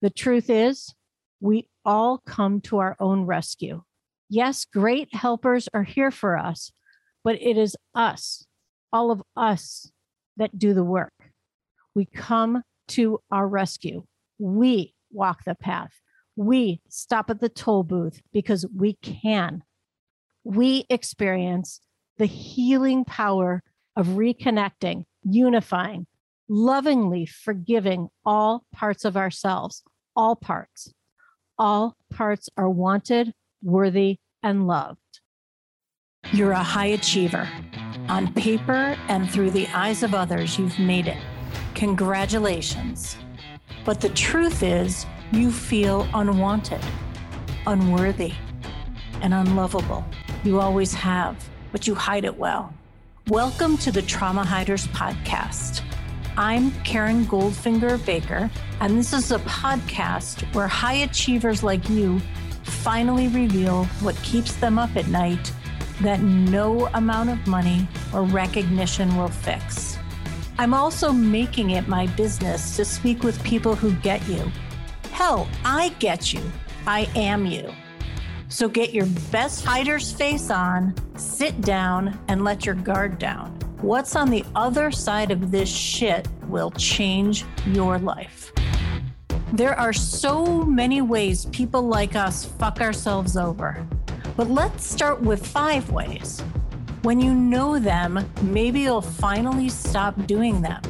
The truth is, we all come to our own rescue. Yes, great helpers are here for us, but it is us, all of us, that do the work. We come to our rescue. We walk the path. We stop at the toll booth because we can. We experience the healing power of reconnecting, unifying, lovingly forgiving all parts of ourselves, all parts. All parts are wanted, worthy, and loved. You're a high achiever. On paper and through the eyes of others, you've made it. Congratulations. But the truth is, you feel unwanted, unworthy, and unlovable. You always have, but you hide it well. Welcome to the Trauma Hiders Podcast. I'm Karen Goldfinger Baker, and this is a podcast where high achievers like you finally reveal what keeps them up at night that no amount of money or recognition will fix. I'm also making it my business to speak with people who get you. Hell, I get you. I am you. So get your best hider's face on, sit down, and let your guard down. What's on the other side of this shit will change your life. There are so many ways people like us fuck ourselves over. But let's start with five ways. When you know them, maybe you'll finally stop doing them.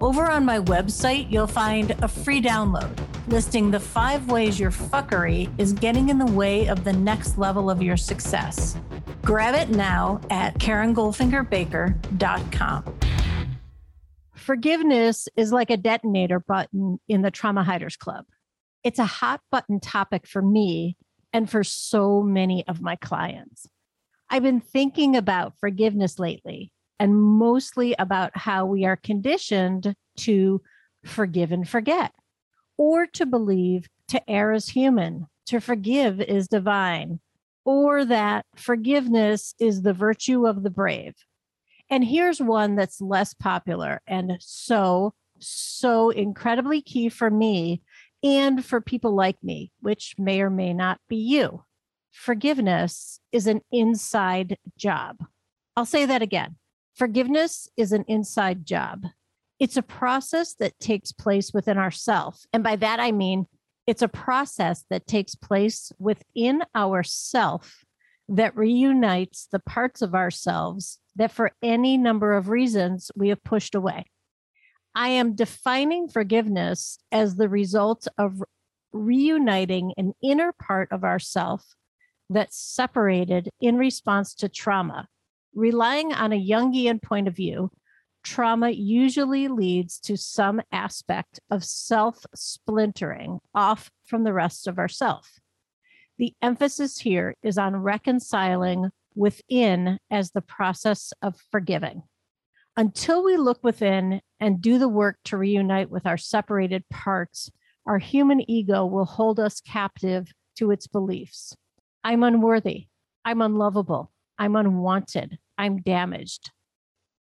Over on my website, you'll find a free download listing the five ways your fuckery is getting in the way of the next level of your success. Grab it now at KarenGoldfingerBaker.com. Forgiveness is like a detonator button in the Trauma Hiders Club. It's a hot button topic for me and for so many of my clients. I've been thinking about forgiveness lately and mostly about how we are conditioned to forgive and forget, or to believe to err is human, to forgive is divine, or that forgiveness is the virtue of the brave. And here's one that's less popular and so, so incredibly key for me and for people like me, which may or may not be you. Forgiveness is an inside job. I'll say that again. Forgiveness is an inside job. It's a process that takes place within ourself. And by that, I mean it's a process that takes place within ourself that reunites the parts of ourselves that for any number of reasons we have pushed away. I am defining forgiveness as the result of reuniting an inner part of ourself that's separated in response to trauma. Relying on a Jungian point of view, trauma usually leads to some aspect of self splintering off from the rest of ourself. The emphasis here is on reconciling within as the process of forgiving. Until we look within and do the work to reunite with our separated parts, our human ego will hold us captive to its beliefs. I'm unworthy. I'm unlovable. I'm unwanted. I'm damaged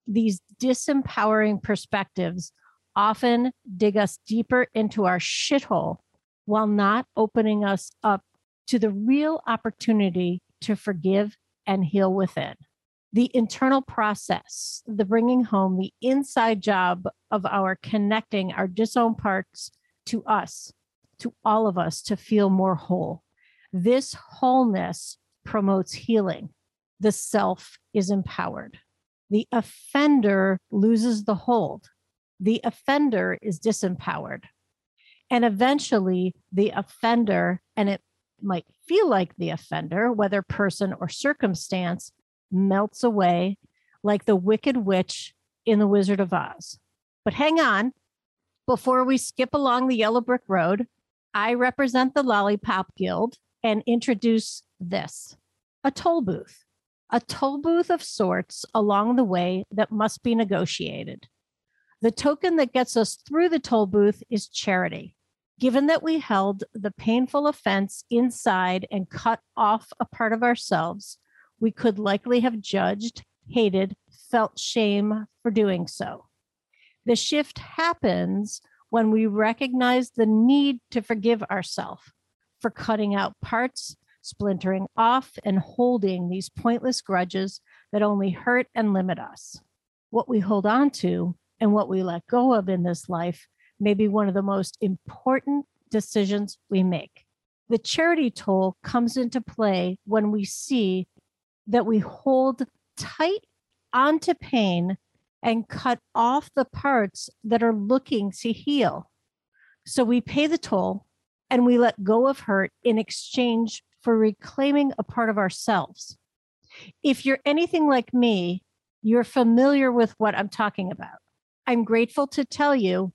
these disempowering perspectives often dig us deeper into our shithole while not opening us up to the real opportunity to forgive and heal within. The internal process, the bringing home, the inside job of our connecting our disowned parts to us, to all of us to feel more whole. This wholeness promotes healing. The self is empowered the offender loses the hold. The offender is disempowered. And eventually, the offender, and it might feel like the offender, whether person or circumstance, melts away like the wicked witch in The Wizard of Oz. But hang on, before we skip along the yellow brick road, I represent the Lollipop Guild and introduce this a toll booth a toll booth of sorts along the way that must be negotiated. The token that gets us through the toll booth is charity. Given that we held the painful offense inside and cut off a part of ourselves, we could likely have judged, hated, felt shame for doing so. The shift happens when we recognize the need to forgive ourselves for cutting out parts, splintering off, and holding these pointless grudges that only hurt and limit us. What we hold on to and what we let go of in this life may be one of the most important decisions we make. The charity toll comes into play when we see that we hold tight onto pain and cut off the parts that are looking to heal. So we pay the toll and we let go of hurt in exchange for reclaiming a part of ourselves. If you're anything like me, you're familiar with what I'm talking about. I'm grateful to tell you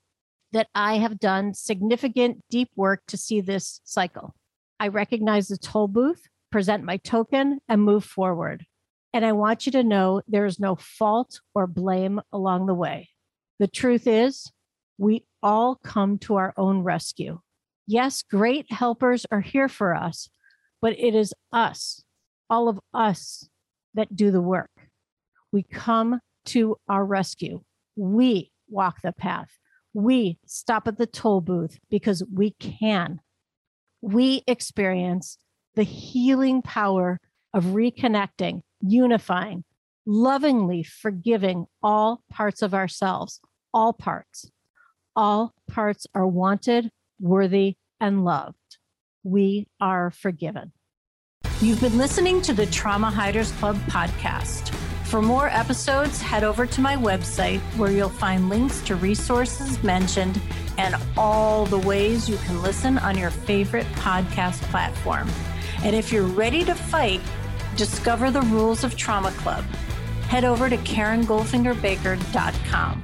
that I have done significant deep work to see this cycle. I recognize the toll booth, present my token, and move forward. And I want you to know there is no fault or blame along the way. The truth is, we all come to our own rescue. Yes, great helpers are here for us, but it is us, all of us, that do the work. We come to our rescue. We walk the path. We stop at the toll booth because we can. We experience the healing power of reconnecting unifying, lovingly forgiving all parts of ourselves, all parts. All parts are wanted, worthy, and loved. We are forgiven. You've been listening to the Trauma Hiders Club podcast. For more episodes, head over to my website where you'll find links to resources mentioned and all the ways you can listen on your favorite podcast platform. And if you're ready to fight, Discover the rules of Trauma Club. Head over to KarenGoldfingerBaker.com.